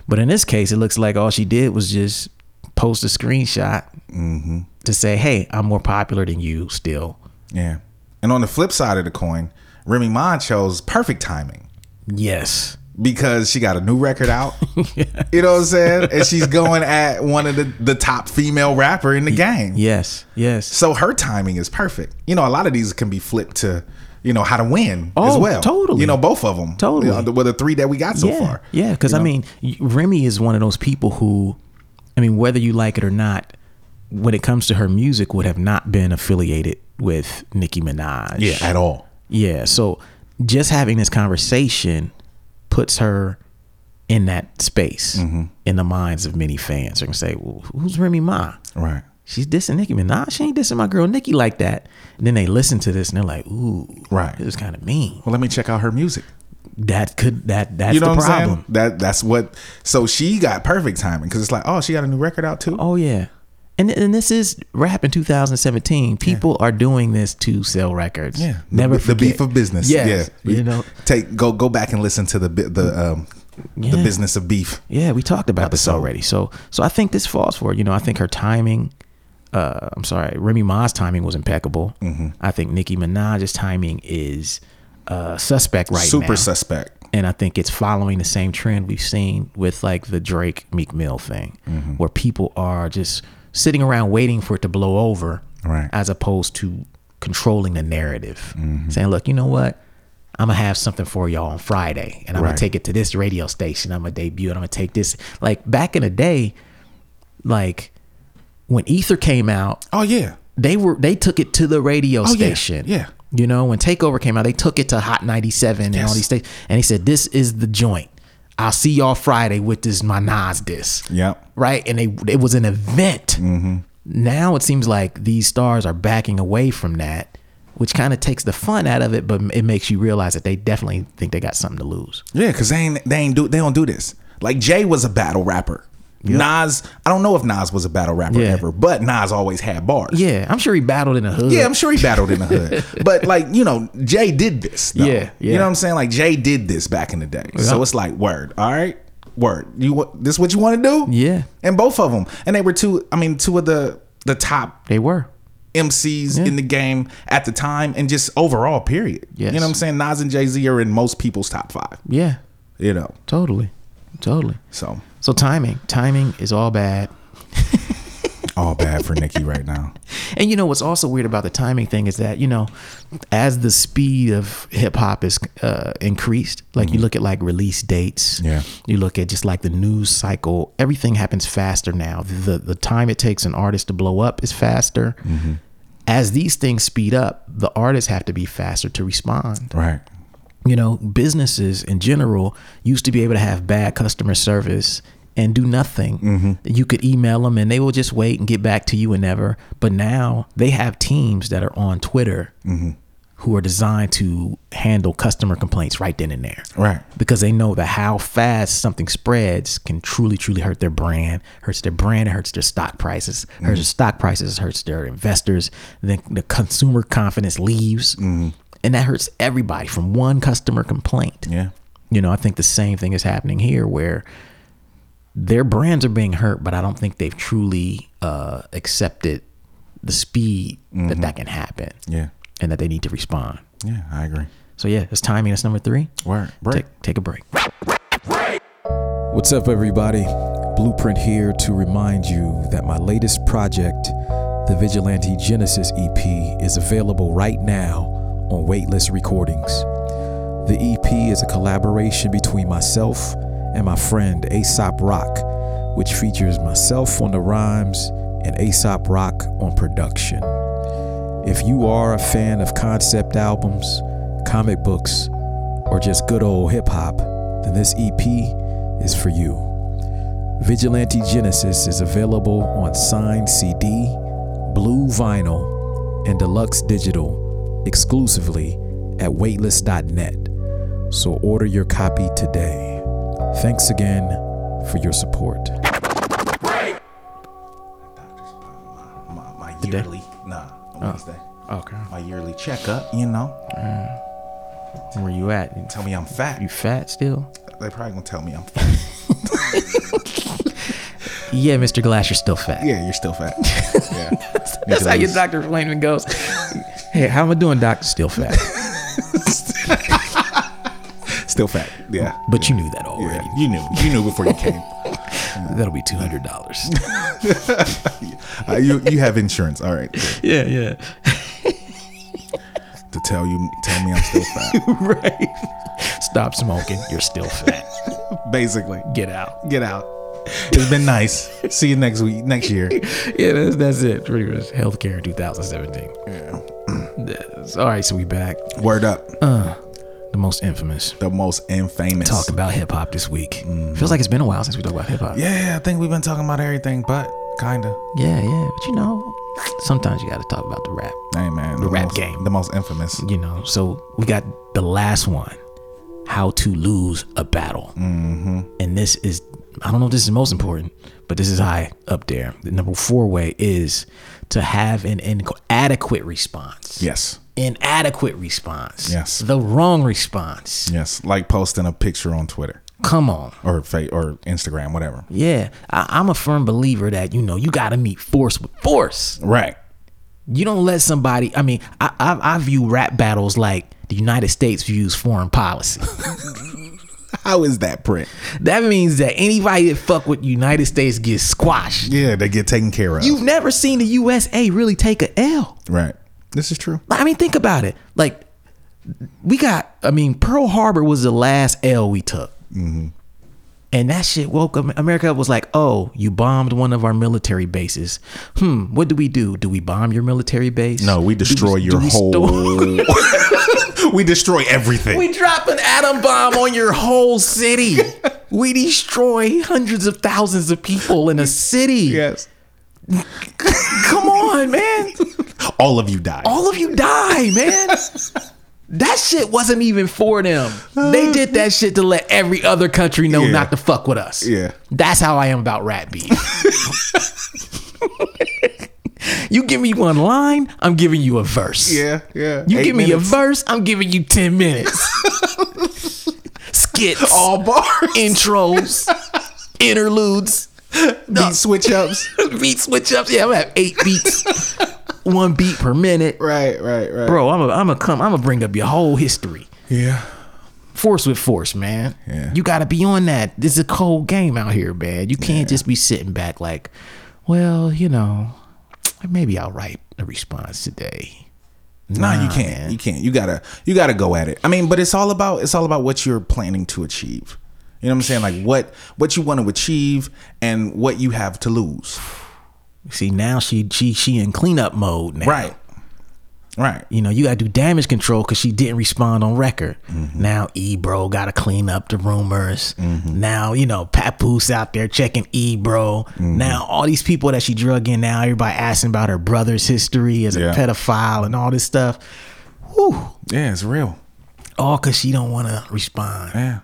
But in this case, it looks like all she did was just post a screenshot mm-hmm. to say, hey, I'm more popular than you still. Yeah. And on the flip side of the coin, Remy Ma chose perfect timing. Yes. because she got a new record out. You know what I'm saying? And she's going at one of the, the top female rapper in the game. Yes. Yes. So her timing is perfect. You know, a lot of these can be flipped to, you know, how to win as Oh, well. totally. You know, both of them. Totally. You know, the, the three that we got so yeah. far. Yeah. Because, You I mean, Remy is one of those people who, I mean, whether you like it or not, when it comes to her music, would have not been affiliated with Nicki Minaj. Yeah, at all. Yeah. So just having this conversation puts her in that space Mm-hmm. in the minds of many fans. They're gonna say, well, "Who's Remy Ma? Right. She's dissing Nicki Minaj. She ain't dissing my girl Nicki like that." And then they listen to this and they're like, "Ooh, Right. This is kind of mean." Well, let me check out her music. That could that that's you know the what problem. saying? That that's what. So she got perfect timing because it's like, oh, she got a new record out too. Oh yeah. And, and this is rap in 2017. People are doing this to sell records. Yeah, never the, the beef of business. Yes, yeah, you know. take go go back and listen to the the um the business of beef. Yeah, we talked about this already. So so I think this falls for it. You know, I think her timing. Uh, I'm sorry, Remy Ma's timing was impeccable. Mm-hmm. I think Nicki Minaj's timing is uh, suspect right Super now. Super suspect. and I think it's following the same trend we've seen with like the Drake Meek Mill thing, Mm-hmm. where people are just sitting around waiting for it to blow over, Right. as opposed to controlling the narrative, Mm-hmm. saying, "Look, you know what." I'm gonna have something for y'all on Friday, and I'm Right. gonna take it to this radio station. I'm gonna debut it. I'm gonna take this. Like back in the day, like when Ether came out, Oh yeah. they were they took it to the radio Oh, station. Yeah. You know, when Takeover came out, they took it to Hot 97 and all these stations. And he said, This is the joint. I'll see y'all Friday with this my Nas diss. Yep. Right? And they it was an event. Mm-hmm. Now it seems like these stars are backing away from that, which kind of takes the fun out of it, but it makes you realize that they definitely think they got something to lose. Yeah, because they ain't they ain't do they don't do this. Like Jay was a battle rapper. Nas, I don't know if Nas was a battle rapper Yeah. ever, but Nas always had bars. Yeah, I'm sure he battled in the hood. Yeah, I'm sure he battled in the hood. but like, you know, Jay did this. though. Yeah, You know what I'm saying? Like Jay did this back in the day. So uh-huh. it's like, word, all right, word. You this what you want to do? Yeah. And both of them. And they were two, I mean, two of the the top They were. MCs in the game at the time and just overall, period. Yes. You know what I'm saying? Nas and Jay-Z are in most people's top five. Yeah, You know. totally. Totally. So So timing, timing is all bad. all bad for Nicki right now. And you know what's also weird about the timing thing is that you know, as the speed of hip hop is uh, increased, like you look at like release dates, Mm-hmm. Yeah. you look at just like the news cycle, everything happens faster now. The the time it takes an artist to blow up is faster. Mm-hmm. As these things speed up, the artists have to be faster to respond. Right. You know, businesses in general used to be able to have bad customer service and do nothing. Mm-hmm. You could email them and they will just wait and get back to you whenever. But now they have teams that are on Twitter Mm-hmm. who are designed to handle customer complaints right then and there. Right. Because they know that how fast something spreads can truly, truly hurt their brand, hurts their brand, it hurts their stock prices, hurts their stock prices, hurts their investors. Then the consumer confidence leaves. And that hurts everybody from one customer complaint. Yeah. You know, I think the same thing is happening here where their brands are being hurt, but I don't think they've truly uh, accepted the speed that that can happen Yeah. and that they need to respond. Yeah, I agree. So yeah, it's timing. That's number three. Word. Break. Take, take a break. What's up, everybody? Blueprint here to remind you that my latest project, the Vigilante Genesis EP, is available right now on Weightless Recordings. The EP is a collaboration between myself and my friend Aesop Rock, which features myself on the rhymes and Aesop Rock on production. If you are a fan of concept albums, comic books, or just good old hip hop, then this EP is for you. Vigilante Genesis is available on signed CD, blue vinyl, and deluxe digital exclusively at weightless.net. So order your copy today. Thanks again for your support. My, my Today? yearly, nah, oh. Wednesday. Okay. My yearly checkup, you know. Mm. Where you at? You- Tell me I'm fat. You fat still? They probably gonna tell me I'm fat. Yeah, Mr. Glass, you're still fat. yeah, you're still fat. Yeah. That's how your doctor appointment goes. Hey, how am I doing, doctor? Still fat. Still fat. Yeah. But you knew that already. Yeah. You knew. You knew before you came. That'll be two hundred dollars. Uh, you you have insurance. All right. yeah, yeah. To tell you, tell me I'm still fat. right. Stop smoking. You're still fat. Basically, Get out. get out. It's been nice. See you next week, next year. Yeah, that's, that's it. Pretty much healthcare in 2017. Yeah. Yes. All right, so we back. Word up. The most infamous. The most infamous. Talk about hip hop this week. Feels like it's been a while since we talked about hip hop. Yeah, I think we've been talking about everything, but kinda. yeah, yeah. But you know, sometimes you got to talk about the rap. Hey man, The rap most, game. the most infamous. you know so we got the last one how to lose a battle mm-hmm. and this is i don't know if this is most important but this is high up there. The number four way is to have an inadequate response. Yes, inadequate response. Yes. the wrong response. Yes. Like posting a picture on Twitter. Come on. Or or Instagram, whatever. yeah. I, i'm a firm believer that you know you gotta meet force with force. Right. you don't let somebody i mean i, I, I view rap battles like the united states views foreign policy How is that print? That means that anybody that fuck with United States gets squashed. Yeah, they get taken care of. You've never seen the USA really take a L. right. This is true. I mean, think about it. Like, we got, I mean, Pearl Harbor was the last L we took. And that shit woke up. America was like, oh, you bombed one of our military bases. Hmm, what do we do? Do we bomb your military base? No, we destroy do your we whole. we destroy everything. We drop an atom bomb on your whole city. We destroy hundreds of thousands of people in a city. yes. Come on, man. All of you die. All of you die, man. That shit wasn't even for them. They did that shit to let every other country know Yeah. not to fuck with us. Yeah. That's how I am about rat beef. you give me one line, I'm giving you a verse. yeah, yeah. You Eight give me minutes. a verse, I'm giving you 10 minutes. Skits, All bars. intros, interludes, Beat switch ups. beat switch ups. Yeah, I'm gonna have eight beats, one beat per minute. right, right, right. Bro, I'm gonna I'm come, I'm gonna bring up your whole history. Yeah. Force with force, man. Yeah. You gotta be on that. This is a cold game out here, man. You can't just be sitting back like, well, you know, maybe I'll write a response today. Nah, you can't. man. You can't. You gotta. You gotta go at it. I mean, but it's all about. It's all about what you're planning to achieve. You know what I'm saying? Like what what you want to achieve and what you have to lose. See, now she she she in cleanup mode now. Right. Right. You know, you gotta do damage control because she didn't respond on record. Mm-hmm. Now Ebro gotta clean up the rumors. Now, you know, Papoose out there checking Ebro. Mm-hmm. Now all these people that she drug in now, everybody asking about her brother's history as Yeah. a pedophile and all this stuff. Whew. Yeah, it's real. All cause she don't wanna respond. Yeah.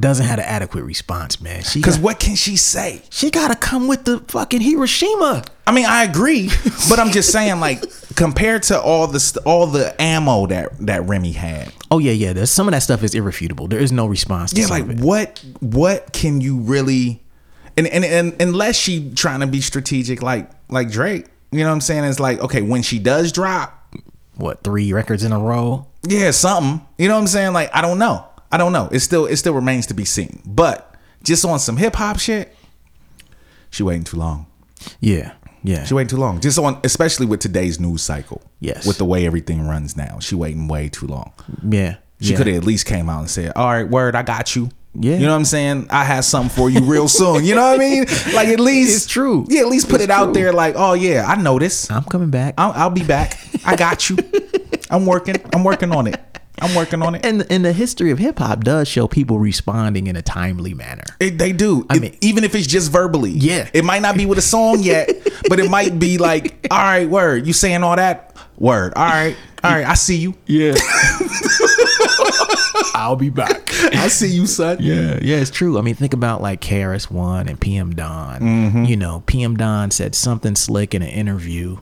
Doesn't have an adequate response, man. Because what can she say? she gotta come with the fucking Hiroshima. I mean, I agree, but I'm just saying, like, compared to all the st- all the ammo that that Remy had. Oh yeah, yeah. There's some of that stuff is irrefutable. There is no response. To Yeah, like what what can you really and, and and unless she trying to be strategic like like Drake, you know what I'm saying? It's like, okay, when she does drop, what three records in a row? yeah, something. You know what I'm saying? Like, I don't know. I don't know. It still it still remains to be seen. But just on some hip hop shit, she waiting too long. Yeah, yeah. She waiting too long. Just on especially with today's news cycle. Yes. With the way everything runs now. She waiting way too long. yeah. She yeah. could have at least came out and said, "All right, word, I got you." Yeah. you know what I'm saying. I have something for you real soon. You know what I mean? Like at least It's true. Yeah, at least put It's it out there. Like, oh yeah, I know this. I'm coming back. I'll, I'll be back. I got you. I'm working. I'm working on it. I'm working on it. and and the history of hip hop does show people responding in a timely manner. It, they do. I It- mean- even if it's just verbally. Yeah. It might not be with a song yet, but it might be like, all right, word. You saying all that? Word. All right. All right. I see you. Yeah. I'll be back. I see you, son. Yeah, yeah, it's true. I mean, think about like KRS-One and PM Dawn. Mm-hmm. You know, PM Dawn said something slick in an interview.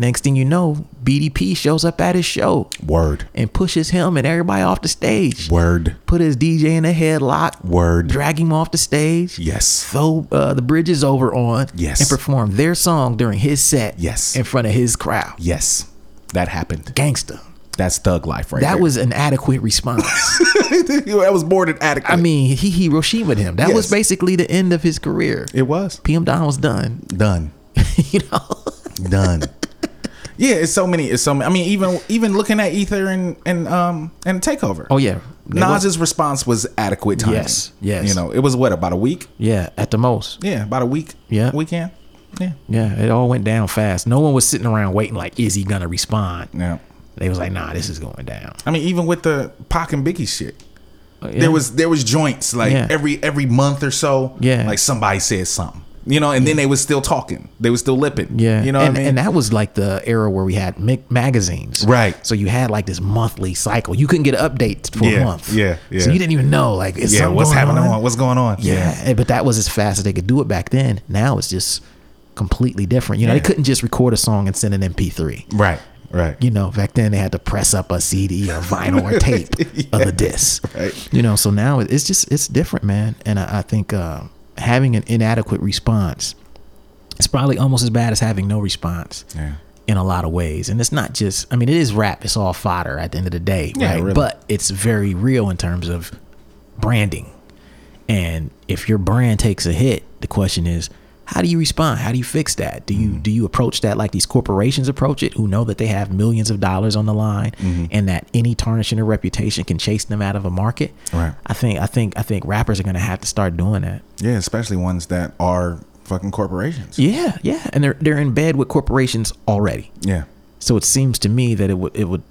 Next thing you know, BDP shows up at his show Word. and pushes him and everybody off the stage. Word. Put his DJ in a headlock. Word. Drag him off the stage. Yes. Throw uh, the bridges over on. Yes. And perform their song during his set. Yes. In front of his crowd. Yes. That happened. Gangster. That's thug life right That there. was an adequate response. that was more than adequate. I mean, he Hiroshima him. That was basically the end of his career. it was PM Dawn was done. done. you know. Done. Yeah, it's so many. It's so many. I mean, even even looking at Ether and and um and Takeover. Oh yeah. Nas's response was adequate timing. Yes, yes. You know, it was what about a week? yeah, at the most. Yeah, about a week. Yeah. weekend. Yeah, Yeah, it all went down fast. No one was sitting around waiting like, is he gonna respond? yeah. They was like, nah, this is going down. I mean, even with the Pac and Biggie shit, Yeah. there was there was joints like Yeah. every every month or so. Yeah. like somebody said something. You know, and then they was still talking. They was still lipping. Yeah, you know and, I mean. and that was like the era where we had ma- magazines, Right. So you had like this monthly cycle. You couldn't get updates for Yeah, a month. yeah, yeah. So you didn't even know like, yeah, what's going happening? on? What's going on? Yeah, and- but that was as fast as they could do it back then. Now it's just completely different. You know, Yeah. they couldn't just record a song and send an MP3. right, right. You know, back then they had to press up a CD or vinyl or tape of the disc. Right. You know, so now it's just it's different, man. And I, I think uh, having an inadequate response is probably almost as bad as having no response. Yeah. In a lot of ways, and it's not just. I mean, it is rap. It's all fodder at the end of the day, Yeah, right? really. But it's very real in terms of branding. And if your brand takes a hit, the question is, how do you respond? How do you fix that? Do you Mm-hmm. do you approach that like these corporations approach it, who know that they have millions of dollars on the line, Mm-hmm. and that any tarnish in their reputation can chase them out of a market? Right. I think I think I think rappers are gonna have to start doing that. Yeah, especially ones that are fucking corporations. Yeah, yeah, and they're they're in bed with corporations already. Yeah. So it seems to me that it would it would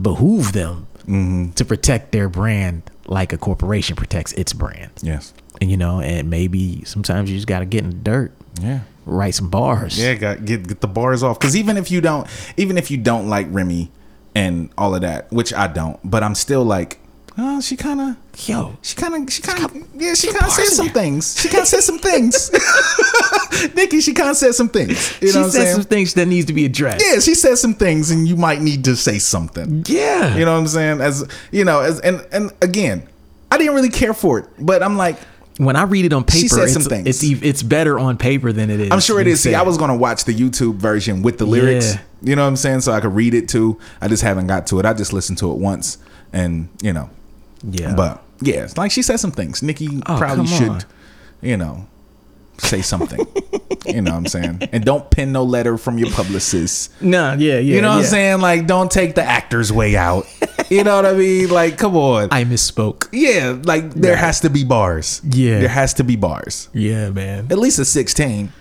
behoove them Mm-hmm. to protect their brand like a corporation protects its brand. Yes. And you know, and maybe sometimes you just got to get in the dirt, Yeah. write some bars. Yeah, got get get the bars off. Because even if you don't, even if you don't like Remy and all of that, which I don't, but I'm still like, oh, she kind of, Yo, she kind of, she kind of, yeah, she she kind of said some things. She kind of said some things. Nicki, she kind of said some things. You she know what said saying? some things that needs to be addressed. yeah, she said some things, and you might need to say something. Yeah. You know what I'm saying? As you know, as and and again, I didn't really care for it, but I'm like, when I read it on paper, She said it's, it's it's better on paper than it is. I'm sure it is. See. I was gonna watch the YouTube version with the lyrics. Yeah. You know what I'm saying? So I could read it too. I just haven't got to it. I just listened to it once, and you know, yeah, but yeah, it's like she said some things. Nicki Oh, probably should, you know, say something. you know what I'm saying? And don't pin no letter from your publicist. nah, yeah, yeah. You know what I'm saying? Like, don't take the actor's way out. you know what I mean? Like, come on. I misspoke. yeah, like there has to be bars. Yeah. there has to be bars. Yeah, man. At least a 16.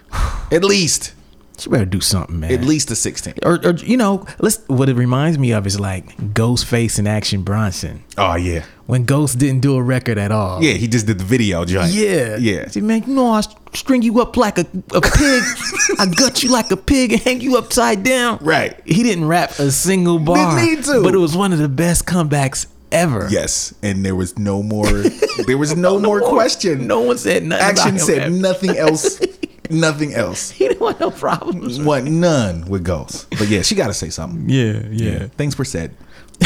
At least, She better do something, man. at least a 16. or, or you know, let's. What it reminds me of is like Ghostface and Action Bronson Oh yeah, when Ghost didn't do a record at all. yeah. He just did the video joint. Yeah. yeah. See, man, you know I string you up like a, a pig. I gut you like a pig and hang you upside down. Right. He didn't rap a single bar. need to. But it was one of the best comebacks ever. Yes, and there was no more. there was no more question. No one said nothing. Action said nothing else Nothing else. He didn't want no problems. Want none with ghosts. But yeah, she got to say something. Yeah, yeah. Things were said.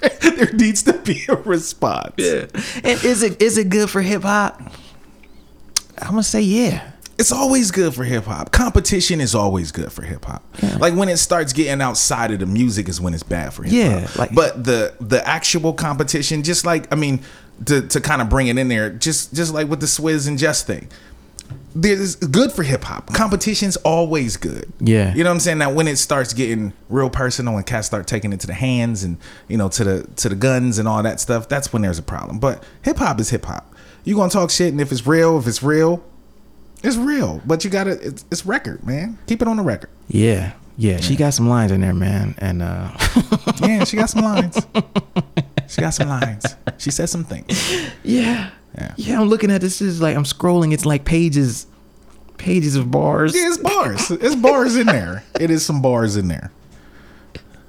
there needs to be a response. Yeah. And is it is it good for hip hop? I'm gonna say yeah. It's always good for hip hop. Competition is always good for hip hop. Like when it starts getting outside of the music is when it's bad for hip hop. Yeah, like- but the the actual competition, just like I mean, to to kind of bring it in there, just just like with the Swizz and Just thing. There's good for hip hop. Competition's always good. Yeah. You know what I'm saying? Now when it starts getting real personal and cats start taking it to the hands and you know to the to the guns and all that stuff, that's when there's a problem. But hip hop is hip hop. You gonna talk shit and if it's real, if it's real, it's real. But you gotta it's, it's record, man. Keep it on the record. Yeah. Yeah. She got some lines in there, man. And uh Yeah, she got some lines. She got some lines. She said some things. Yeah. Yeah. Yeah, I'm looking at this is like I'm scrolling, it's like pages pages of bars. Yeah, it's bars. It's bars in there. It is some bars in there.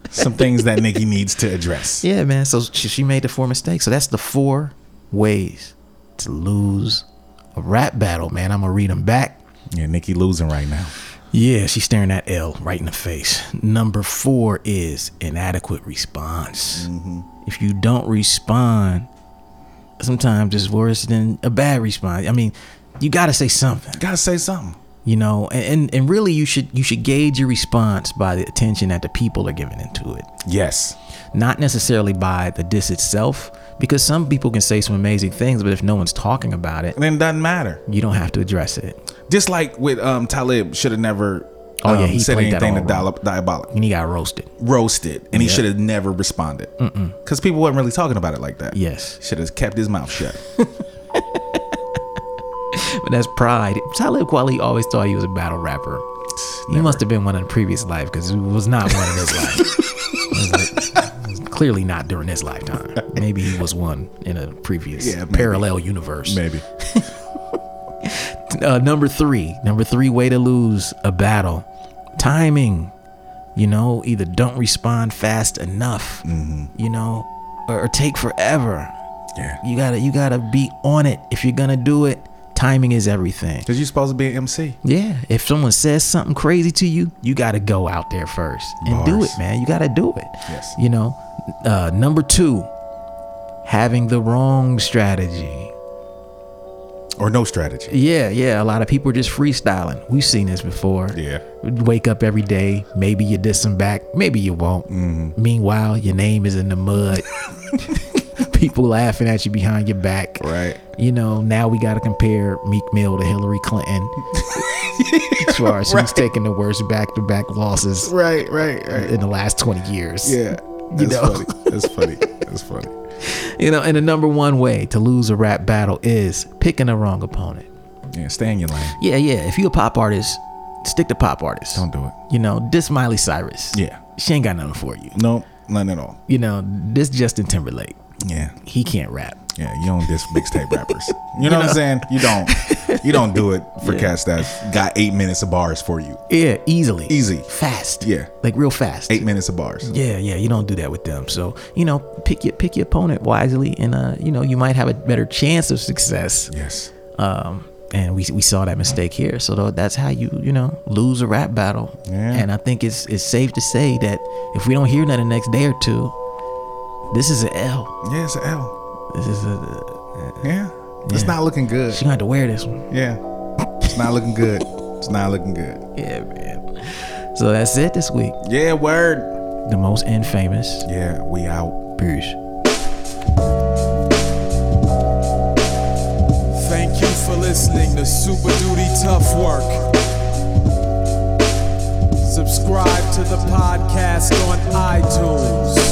Some things that Nicki needs to address. Yeah, man. So she, she made the four mistakes. So that's the four ways to lose a rap battle, man. I'm gonna read them back. Yeah, Nicki losing right now. Yeah, she's staring at L right in the face. Number four is inadequate response. Mm-hmm. If you don't respond, sometimes it's worse than a bad response. I mean, you got to say something, Gotta say something. you know, and, and and really you should you should gauge your response by the attention that the people are giving into it, Yes. not necessarily by the diss itself. Because some people can say some amazing things, but if no one's talking about it, then it doesn't matter. you don't have to address it. Just like with um Talib should have never Oh, yeah, um, he said anything to dial- diabolic. And he got roasted. Roasted. And he Yeah. should have never responded. Because people weren't really talking about it like that. Yes. Should have kept his mouth shut. But that's pride. Talib Kweli always thought he was a battle rapper. He must have been one in a previous life because it was not one in his life. It like- it was clearly not during his lifetime. Maybe he was one in a previous Yeah, parallel universe. Maybe. Uh, number three, number three way to lose a battle, timing. You know, either don't respond fast enough. You know, or, or take forever. Yeah. You gotta, you gotta be on it if you're gonna do it. Timing is everything. Because you're supposed to be an MC. Yeah, if someone says something crazy to you, you got to go out there first and do it, man. You got to do it. Yes. You know, uh, number two, having the wrong strategy. Or no strategy. Yeah, yeah. A lot of people are just freestyling. We've seen this before. Yeah. Wake up every day. Maybe you diss them back. Maybe you won't. Mm-hmm. Meanwhile, your name is in the mud. people laughing at you behind your back. Right. You know, now we got to compare Meek Mill to Hillary Clinton. as far as who's taking the worst back to back losses Right, right, right. in the last 20 years. Yeah. You That's know. funny. That's funny. That's funny. You know, and the number one way to lose a rap battle is picking the wrong opponent. Yeah, stay in your lane. Yeah, yeah. If you're a pop artist, stick to pop artists. Don't do it. You know, this Miley Cyrus. Yeah. She ain't got nothing for you. Nope. None at all. You know, this Justin Timberlake. Yeah. He can't rap. Yeah, you don't diss mixtape rappers. You know, what I'm saying? You don't. You don't do it for cats that got eight minutes of bars for you. Yeah, easily. Easy. Fast. Yeah. Like real fast. Eight minutes of bars. Yeah, yeah, you don't do that with them. So, you know, pick your pick your opponent wisely and uh, you know, you might have a better chance of success. Yes. Um and we, we saw that mistake here. So that's how you, you know, lose a rap battle. Yeah. And I think it's it's safe to say that if we don't hear nothing the next day or two, this is an L. Yeah, it's an L. This is a Yeah. It's Yeah. not looking good. she gonna have to wear this one. Yeah. It's not looking good. It's not looking good. Yeah, man. So that's it this week. Yeah, word. The most infamous. Yeah, we out. Peace. Thank you for listening to Super Duty Tough Work. Subscribe to the podcast on iTunes.